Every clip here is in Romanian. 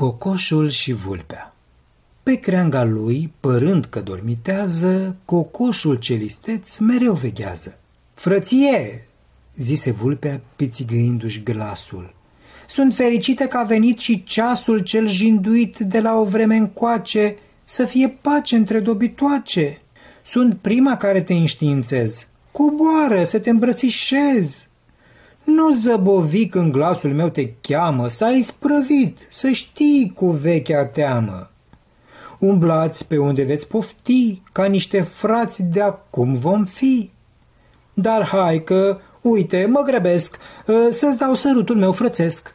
Cocoșul și vulpea Pe creanga lui, părând că dormitează, cocoșul celisteț mereu veghează. Frăție, zise vulpea pițigăindu-și glasul, sunt fericită că a venit și ceasul cel jinduit de la o vreme încoace să fie pace între dobitoace. Sunt prima care te înștiințez. Coboară să te îmbrățișez. Nu zăbovi când glasul meu te cheamă, să ai sprăvit, să știi cu vechea teamă. Umblați pe unde veți pofti, ca niște frați de acum vom fi. Dar hai că, uite, mă grăbesc, ă, să-ți dau sărutul meu frățesc.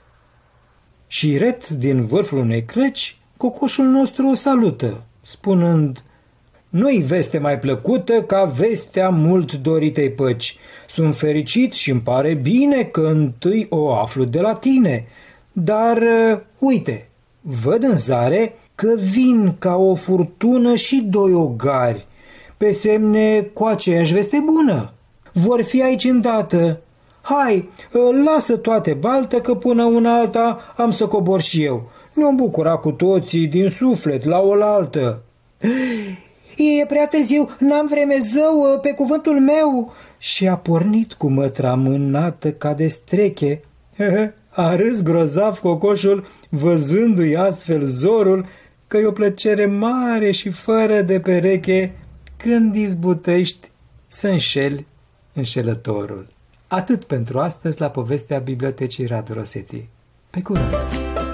Și ret din vârful unei crăci, cocoșul nostru o salută, spunând – nu-i veste mai plăcută ca vestea mult doritei păci. Sunt fericit și îmi pare bine că întâi o aflu de la tine. Dar, uh, uite, văd în zare că vin ca o furtună și doi ogari, pe semne cu aceeași veste bună. Vor fi aici îndată. Hai, uh, lasă toate baltă că până una alta am să cobor și eu. Nu-mi bucura cu toții din suflet la oaltă. E prea târziu, n-am vreme zău, ă, pe cuvântul meu!" Și a pornit cu mătra mânată ca de streche. A râs grozav cocoșul, văzându-i astfel zorul, că e o plăcere mare și fără de pereche când izbutești să înșeli înșelătorul. Atât pentru astăzi la povestea Bibliotecii Radu Rosetti. Pe curând!